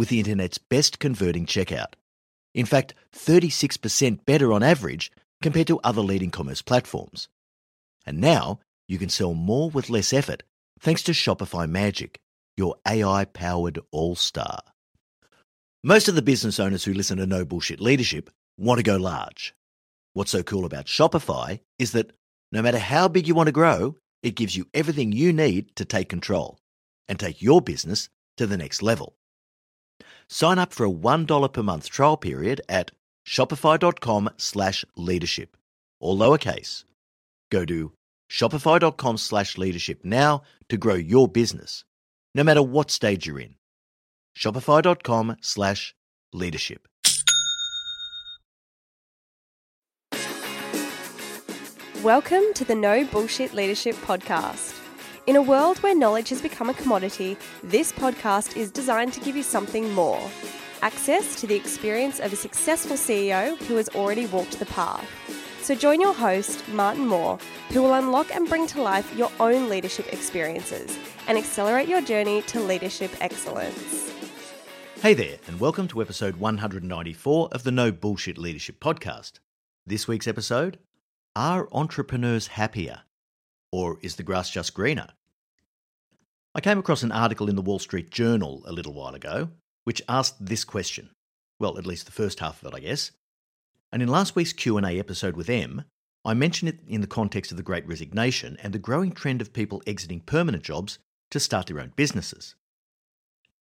with the internet's best converting checkout. In fact, 36% better on average compared to other leading commerce platforms. And now you can sell more with less effort thanks to Shopify Magic, your AI powered all star. Most of the business owners who listen to No Bullshit Leadership want to go large. What's so cool about Shopify is that no matter how big you want to grow, it gives you everything you need to take control and take your business to the next level. Sign up for a $1 per month trial period at shopify.com slash leadership, all lowercase. Go to shopify.com slash leadership now to grow your business, no matter what stage you're in. Shopify.com slash leadership. Welcome to the No Bullshit Leadership Podcast. In a world where knowledge has become a commodity, this podcast is designed to give you something more access to the experience of a successful CEO who has already walked the path. So join your host, Martin Moore, who will unlock and bring to life your own leadership experiences and accelerate your journey to leadership excellence. Hey there, and welcome to episode 194 of the No Bullshit Leadership Podcast. This week's episode Are entrepreneurs happier? Or is the grass just greener? I came across an article in the Wall Street Journal a little while ago which asked this question. Well, at least the first half of it, I guess. And in last week's Q&A episode with Em, I mentioned it in the context of the Great Resignation and the growing trend of people exiting permanent jobs to start their own businesses.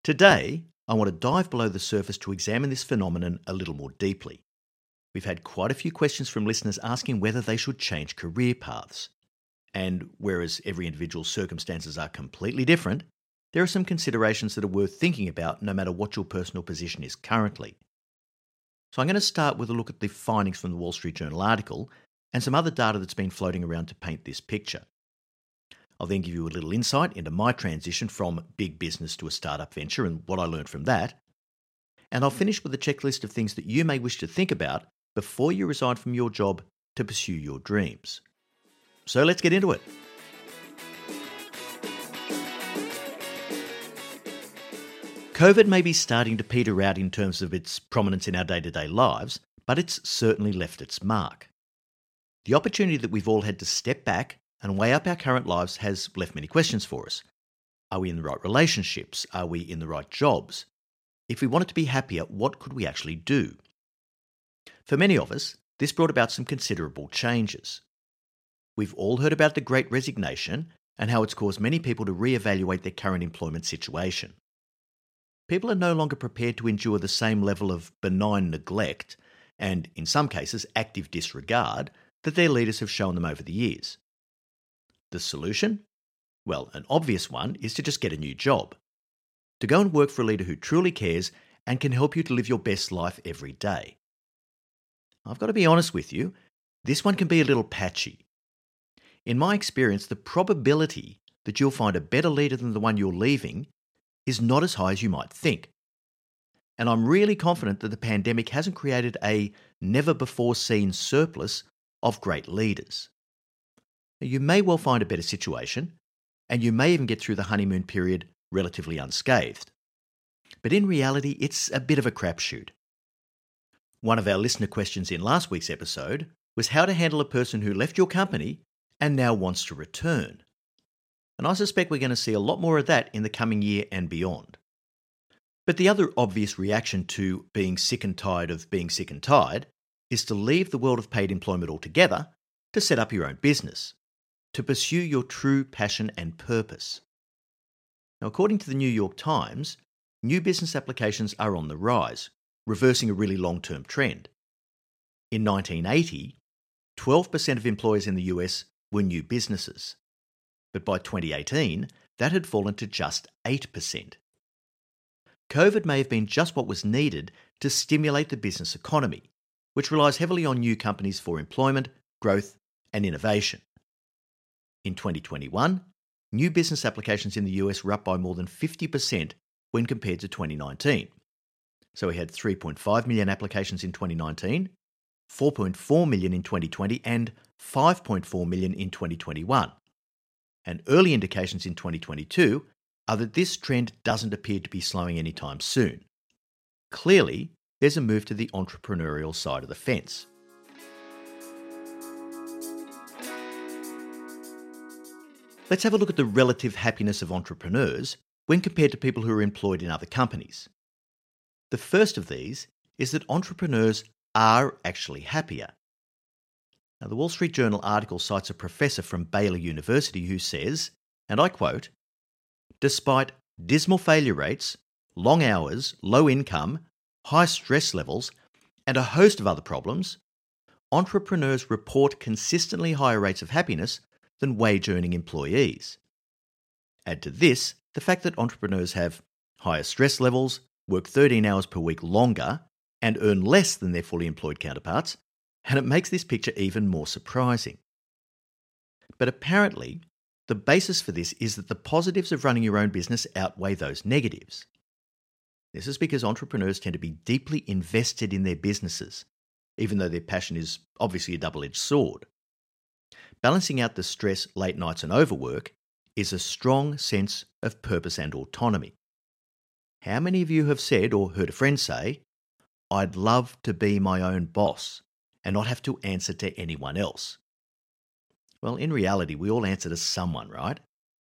Today, I want to dive below the surface to examine this phenomenon a little more deeply. We've had quite a few questions from listeners asking whether they should change career paths. And whereas every individual's circumstances are completely different, there are some considerations that are worth thinking about no matter what your personal position is currently. So I'm going to start with a look at the findings from the Wall Street Journal article and some other data that's been floating around to paint this picture. I'll then give you a little insight into my transition from big business to a startup venture and what I learned from that. And I'll finish with a checklist of things that you may wish to think about before you resign from your job to pursue your dreams. So let's get into it. COVID may be starting to peter out in terms of its prominence in our day to day lives, but it's certainly left its mark. The opportunity that we've all had to step back and weigh up our current lives has left many questions for us. Are we in the right relationships? Are we in the right jobs? If we wanted to be happier, what could we actually do? For many of us, this brought about some considerable changes. We've all heard about the Great Resignation and how it's caused many people to re-evaluate their current employment situation people are no longer prepared to endure the same level of benign neglect and, in some cases, active disregard that their leaders have shown them over the years. The solution? Well, an obvious one is to just get a new job. To go and work for a leader who truly cares and can help you to live your best life every day. I've got to be honest with you, this one can be a little patchy. In my experience, the probability that you'll find a better leader than the one you're leaving is not as high as you might think. And I'm really confident that the pandemic hasn't created a never before seen surplus of great leaders. You may well find a better situation, and you may even get through the honeymoon period relatively unscathed. But in reality, it's a bit of a crapshoot. One of our listener questions in last week's episode was how to handle a person who left your company and now wants to return and I suspect we're going to see a lot more of that in the coming year and beyond. But the other obvious reaction to being sick and tired of being sick and tired is to leave the world of paid employment altogether to set up your own business, to pursue your true passion and purpose. Now, according to the New York Times, new business applications are on the rise, reversing a really long term trend. In 1980, 12% of employers in the US were new businesses but by 2018, that had fallen to just 8%. COVID may have been just what was needed to stimulate the business economy, which relies heavily on new companies for employment, growth, and innovation. In 2021, new business applications in the US were up by more than 50% when compared to 2019. So we had 3.5 million applications in 2019, 4.4 million in 2020, and 5.4 million in 2021. And early indications in 2022 are that this trend doesn't appear to be slowing anytime soon. Clearly, there's a move to the entrepreneurial side of the fence. Let's have a look at the relative happiness of entrepreneurs when compared to people who are employed in other companies. The first of these is that entrepreneurs are actually happier. Now, the Wall Street Journal article cites a professor from Baylor University who says, and I quote, Despite dismal failure rates, long hours, low income, high stress levels, and a host of other problems, entrepreneurs report consistently higher rates of happiness than wage earning employees. Add to this the fact that entrepreneurs have higher stress levels, work 13 hours per week longer, and earn less than their fully employed counterparts, and it makes this picture even more surprising. But apparently, the basis for this is that the positives of running your own business outweigh those negatives. This is because entrepreneurs tend to be deeply invested in their businesses, even though their passion is obviously a double edged sword. Balancing out the stress, late nights, and overwork is a strong sense of purpose and autonomy. How many of you have said or heard a friend say, I'd love to be my own boss and not have to answer to anyone else? Well, in reality, we all answer to someone, right?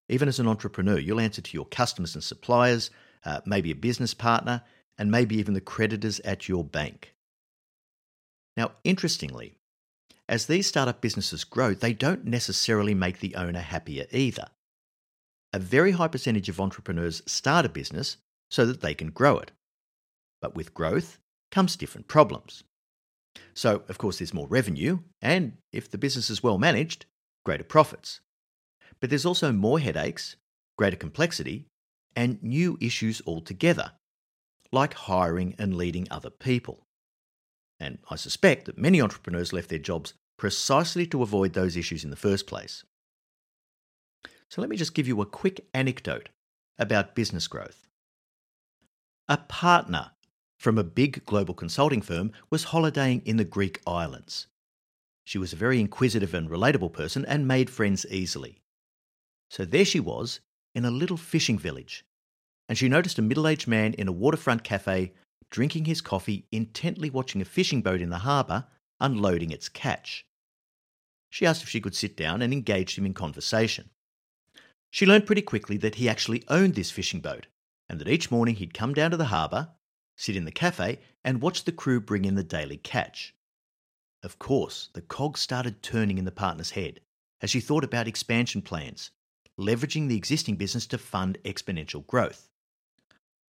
Even as an entrepreneur, you'll answer to your customers and suppliers, uh, maybe a business partner, and maybe even the creditors at your bank. Now, interestingly, as these startup businesses grow, they don't necessarily make the owner happier either. A very high percentage of entrepreneurs start a business so that they can grow it. But with growth comes different problems. So, of course, there's more revenue, and if the business is well managed, greater profits. But there's also more headaches, greater complexity, and new issues altogether, like hiring and leading other people. And I suspect that many entrepreneurs left their jobs precisely to avoid those issues in the first place. So let me just give you a quick anecdote about business growth. A partner from a big global consulting firm was holidaying in the Greek islands. She was a very inquisitive and relatable person and made friends easily. So there she was in a little fishing village, and she noticed a middle aged man in a waterfront cafe drinking his coffee, intently watching a fishing boat in the harbour unloading its catch. She asked if she could sit down and engaged him in conversation. She learned pretty quickly that he actually owned this fishing boat and that each morning he'd come down to the harbour, sit in the cafe, and watch the crew bring in the daily catch. Of course, the cogs started turning in the partner's head as she thought about expansion plans, leveraging the existing business to fund exponential growth.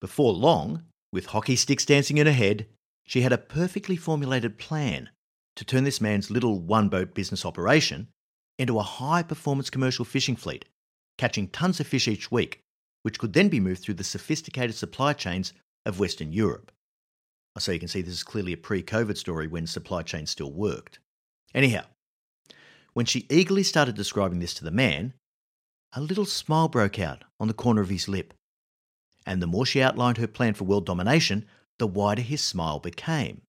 Before long, with hockey sticks dancing in her head, she had a perfectly formulated plan to turn this man's little one boat business operation into a high performance commercial fishing fleet, catching tons of fish each week which could then be moved through the sophisticated supply chains of Western Europe. Uh, so you can see this is clearly a pre COVID story when supply chains still worked. Anyhow, when she eagerly started describing this to the man, a little smile broke out on the corner of his lip. And the more she outlined her plan for world domination, the wider his smile became.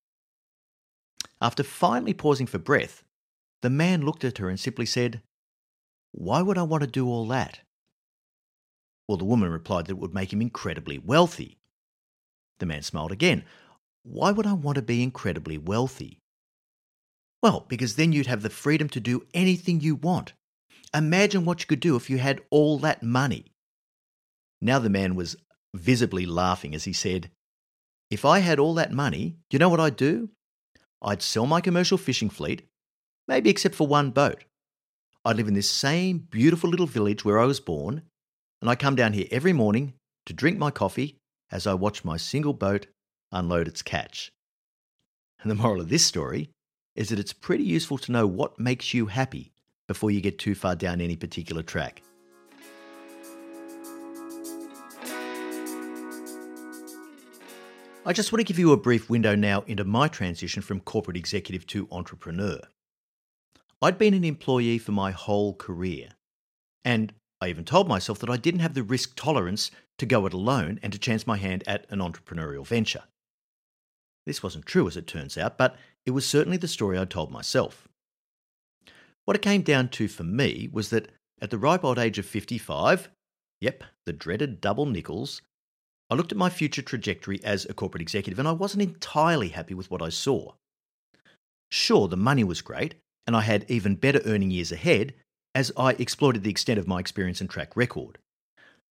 After finally pausing for breath, the man looked at her and simply said, Why would I want to do all that? Well, the woman replied that it would make him incredibly wealthy. The man smiled again. Why would I want to be incredibly wealthy? Well, because then you'd have the freedom to do anything you want. Imagine what you could do if you had all that money. Now the man was visibly laughing as he said, If I had all that money, do you know what I'd do? I'd sell my commercial fishing fleet, maybe except for one boat. I'd live in this same beautiful little village where I was born, and I come down here every morning to drink my coffee as I watch my single boat unload its catch. And the moral of this story is that it's pretty useful to know what makes you happy before you get too far down any particular track. I just want to give you a brief window now into my transition from corporate executive to entrepreneur. I'd been an employee for my whole career, and I even told myself that I didn't have the risk tolerance to go it alone and to chance my hand at an entrepreneurial venture. This wasn't true, as it turns out, but it was certainly the story I told myself. What it came down to for me was that at the ripe old age of 55, yep, the dreaded double nickels, I looked at my future trajectory as a corporate executive and I wasn't entirely happy with what I saw. Sure, the money was great, and I had even better earning years ahead as I exploited the extent of my experience and track record.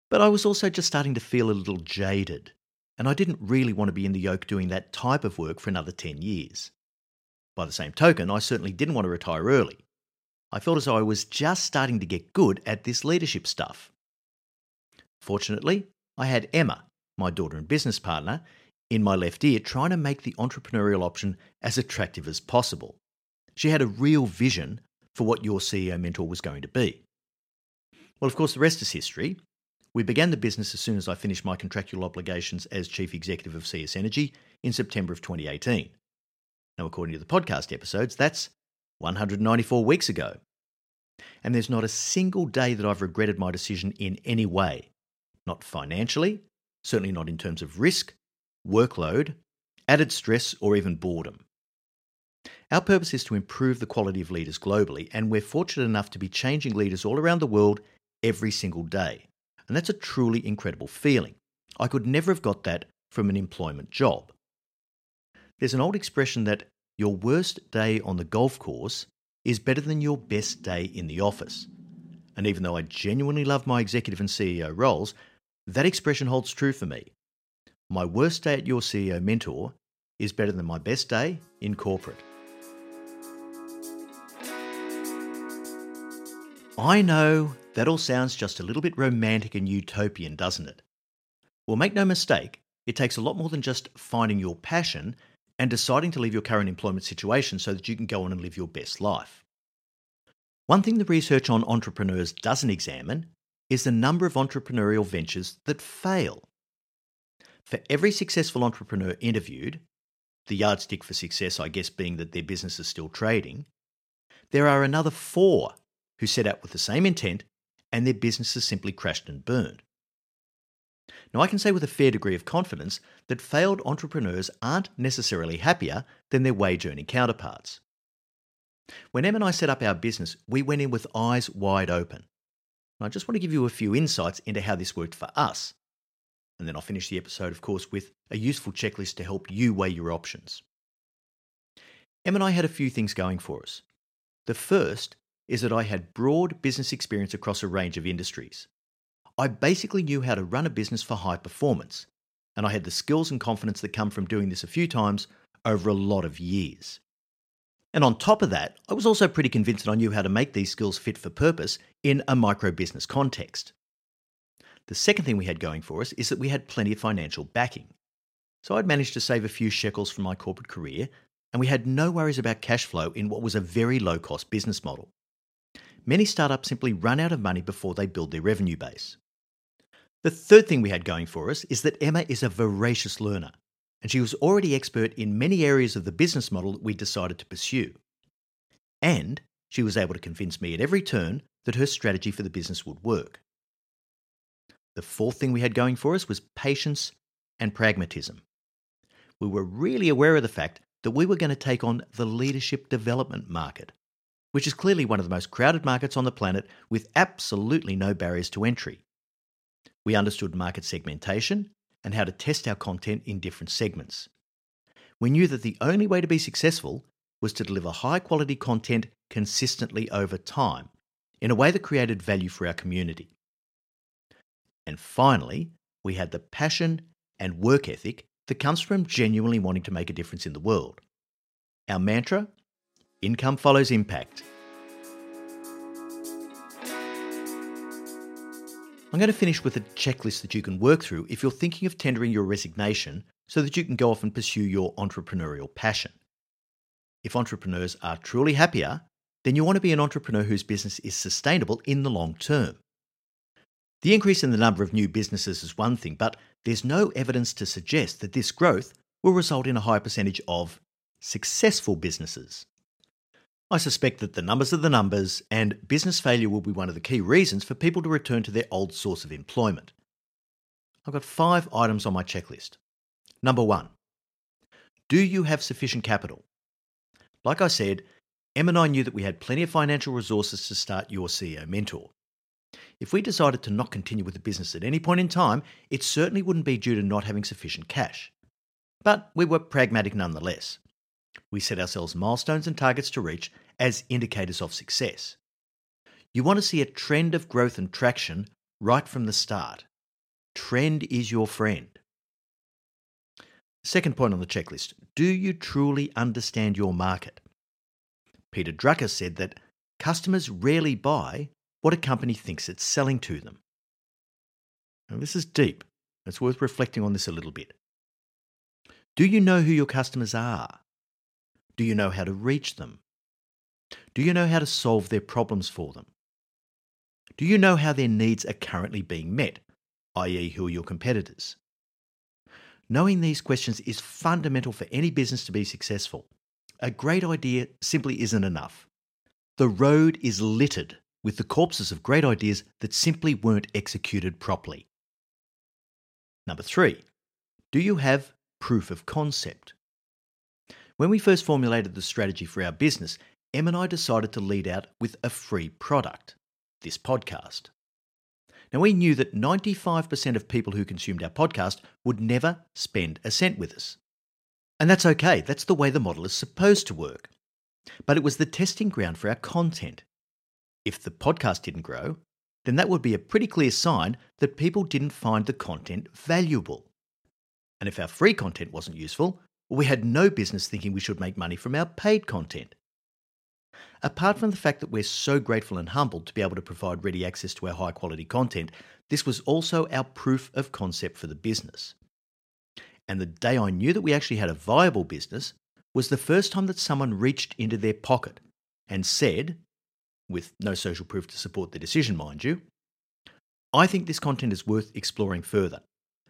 But I was also just starting to feel a little jaded, and I didn't really want to be in the yoke doing that type of work for another 10 years. By the same token, I certainly didn't want to retire early. I felt as though I was just starting to get good at this leadership stuff. Fortunately, I had Emma, my daughter and business partner, in my left ear trying to make the entrepreneurial option as attractive as possible. She had a real vision for what your CEO mentor was going to be. Well, of course, the rest is history. We began the business as soon as I finished my contractual obligations as chief executive of CS Energy in September of 2018. Now, according to the podcast episodes, that's 194 weeks ago. And there's not a single day that I've regretted my decision in any way. Not financially, certainly not in terms of risk, workload, added stress, or even boredom. Our purpose is to improve the quality of leaders globally, and we're fortunate enough to be changing leaders all around the world every single day. And that's a truly incredible feeling. I could never have got that from an employment job. There's an old expression that your worst day on the golf course is better than your best day in the office. And even though I genuinely love my executive and CEO roles, that expression holds true for me. My worst day at your CEO mentor is better than my best day in corporate. I know that all sounds just a little bit romantic and utopian, doesn't it? Well, make no mistake, it takes a lot more than just finding your passion and deciding to leave your current employment situation so that you can go on and live your best life. One thing the research on entrepreneurs doesn't examine is the number of entrepreneurial ventures that fail. For every successful entrepreneur interviewed, the yardstick for success, I guess, being that their business is still trading, there are another four who set out with the same intent and their businesses simply crashed and burned. Now, I can say with a fair degree of confidence that failed entrepreneurs aren't necessarily happier than their wage earning counterparts. When Em and I set up our business, we went in with eyes wide open. And I just want to give you a few insights into how this worked for us. And then I'll finish the episode, of course, with a useful checklist to help you weigh your options. Em and I had a few things going for us. The first is that I had broad business experience across a range of industries. I basically knew how to run a business for high performance, and I had the skills and confidence that come from doing this a few times over a lot of years. And on top of that, I was also pretty convinced that I knew how to make these skills fit for purpose in a micro business context. The second thing we had going for us is that we had plenty of financial backing. So I'd managed to save a few shekels from my corporate career, and we had no worries about cash flow in what was a very low cost business model. Many startups simply run out of money before they build their revenue base. The third thing we had going for us is that Emma is a voracious learner, and she was already expert in many areas of the business model that we decided to pursue. And she was able to convince me at every turn that her strategy for the business would work. The fourth thing we had going for us was patience and pragmatism. We were really aware of the fact that we were going to take on the leadership development market which is clearly one of the most crowded markets on the planet with absolutely no barriers to entry. We understood market segmentation and how to test our content in different segments. We knew that the only way to be successful was to deliver high quality content consistently over time in a way that created value for our community. And finally, we had the passion and work ethic that comes from genuinely wanting to make a difference in the world. Our mantra Income follows impact. I'm going to finish with a checklist that you can work through if you're thinking of tendering your resignation so that you can go off and pursue your entrepreneurial passion. If entrepreneurs are truly happier, then you want to be an entrepreneur whose business is sustainable in the long term. The increase in the number of new businesses is one thing, but there's no evidence to suggest that this growth will result in a higher percentage of successful businesses. I suspect that the numbers are the numbers, and business failure will be one of the key reasons for people to return to their old source of employment. I've got five items on my checklist. Number one, do you have sufficient capital? Like I said, Em and I knew that we had plenty of financial resources to start Your CEO Mentor. If we decided to not continue with the business at any point in time, it certainly wouldn't be due to not having sufficient cash. But we were pragmatic nonetheless. We set ourselves milestones and targets to reach as indicators of success. You want to see a trend of growth and traction right from the start. Trend is your friend. Second point on the checklist do you truly understand your market? Peter Drucker said that customers rarely buy what a company thinks it's selling to them. Now, this is deep. It's worth reflecting on this a little bit. Do you know who your customers are? Do you know how to reach them? Do you know how to solve their problems for them? Do you know how their needs are currently being met, i.e., who are your competitors? Knowing these questions is fundamental for any business to be successful. A great idea simply isn't enough. The road is littered with the corpses of great ideas that simply weren't executed properly. Number three, do you have proof of concept? When we first formulated the strategy for our business, Em and I decided to lead out with a free product, this podcast. Now, we knew that 95% of people who consumed our podcast would never spend a cent with us. And that's okay, that's the way the model is supposed to work. But it was the testing ground for our content. If the podcast didn't grow, then that would be a pretty clear sign that people didn't find the content valuable. And if our free content wasn't useful, we had no business thinking we should make money from our paid content. Apart from the fact that we're so grateful and humbled to be able to provide ready access to our high quality content, this was also our proof of concept for the business. And the day I knew that we actually had a viable business was the first time that someone reached into their pocket and said, with no social proof to support the decision, mind you, I think this content is worth exploring further.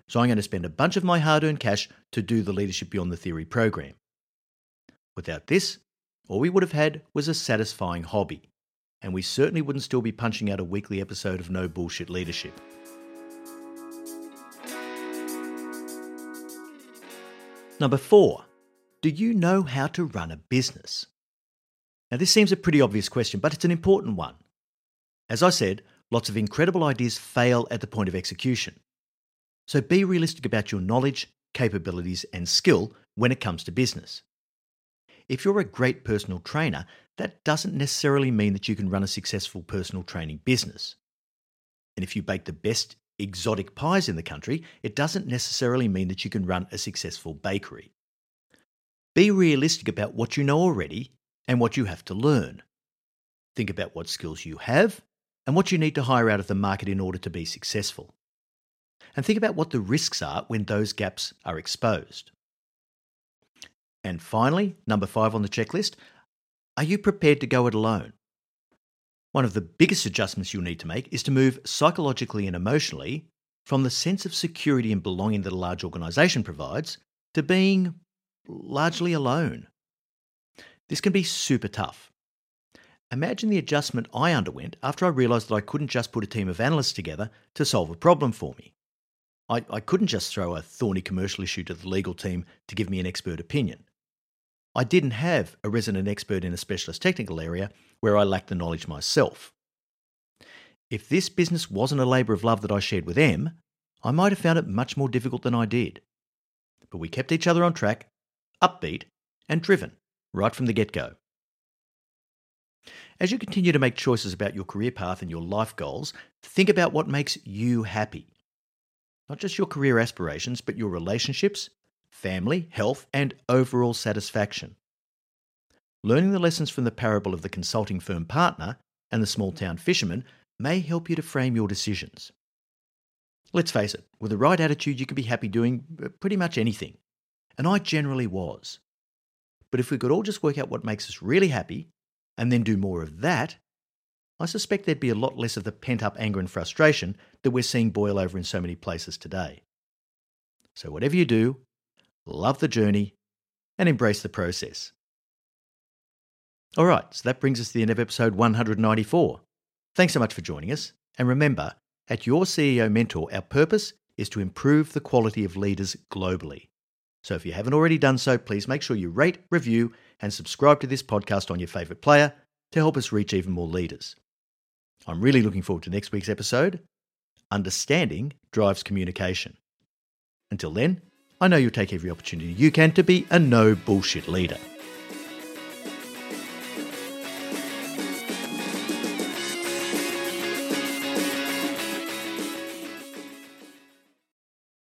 So I'm going to spend a bunch of my hard earned cash to do the Leadership Beyond the Theory program. Without this, all we would have had was a satisfying hobby, and we certainly wouldn't still be punching out a weekly episode of No Bullshit Leadership. Number four, do you know how to run a business? Now, this seems a pretty obvious question, but it's an important one. As I said, lots of incredible ideas fail at the point of execution. So be realistic about your knowledge, capabilities, and skill when it comes to business. If you're a great personal trainer, that doesn't necessarily mean that you can run a successful personal training business. And if you bake the best exotic pies in the country, it doesn't necessarily mean that you can run a successful bakery. Be realistic about what you know already and what you have to learn. Think about what skills you have and what you need to hire out of the market in order to be successful. And think about what the risks are when those gaps are exposed. And finally, number five on the checklist are you prepared to go it alone? One of the biggest adjustments you'll need to make is to move psychologically and emotionally from the sense of security and belonging that a large organisation provides to being largely alone. This can be super tough. Imagine the adjustment I underwent after I realised that I couldn't just put a team of analysts together to solve a problem for me. I, I couldn't just throw a thorny commercial issue to the legal team to give me an expert opinion. I didn't have a resident expert in a specialist technical area where I lacked the knowledge myself. If this business wasn't a labour of love that I shared with Em, I might have found it much more difficult than I did. But we kept each other on track, upbeat, and driven right from the get go. As you continue to make choices about your career path and your life goals, think about what makes you happy. Not just your career aspirations, but your relationships, family, health, and overall satisfaction. Learning the lessons from the parable of the consulting firm partner and the small town fisherman may help you to frame your decisions. Let's face it, with the right attitude, you can be happy doing uh, pretty much anything. And I generally was. But if we could all just work out what makes us really happy and then do more of that, I suspect there'd be a lot less of the pent up anger and frustration that we're seeing boil over in so many places today. So, whatever you do, love the journey, and embrace the process. All right, so that brings us to the end of episode 194. Thanks so much for joining us. And remember, at Your CEO Mentor, our purpose is to improve the quality of leaders globally. So if you haven't already done so, please make sure you rate, review, and subscribe to this podcast on your favourite player to help us reach even more leaders. I'm really looking forward to next week's episode. Understanding drives communication. Until then, I know you'll take every opportunity you can to be a no bullshit leader.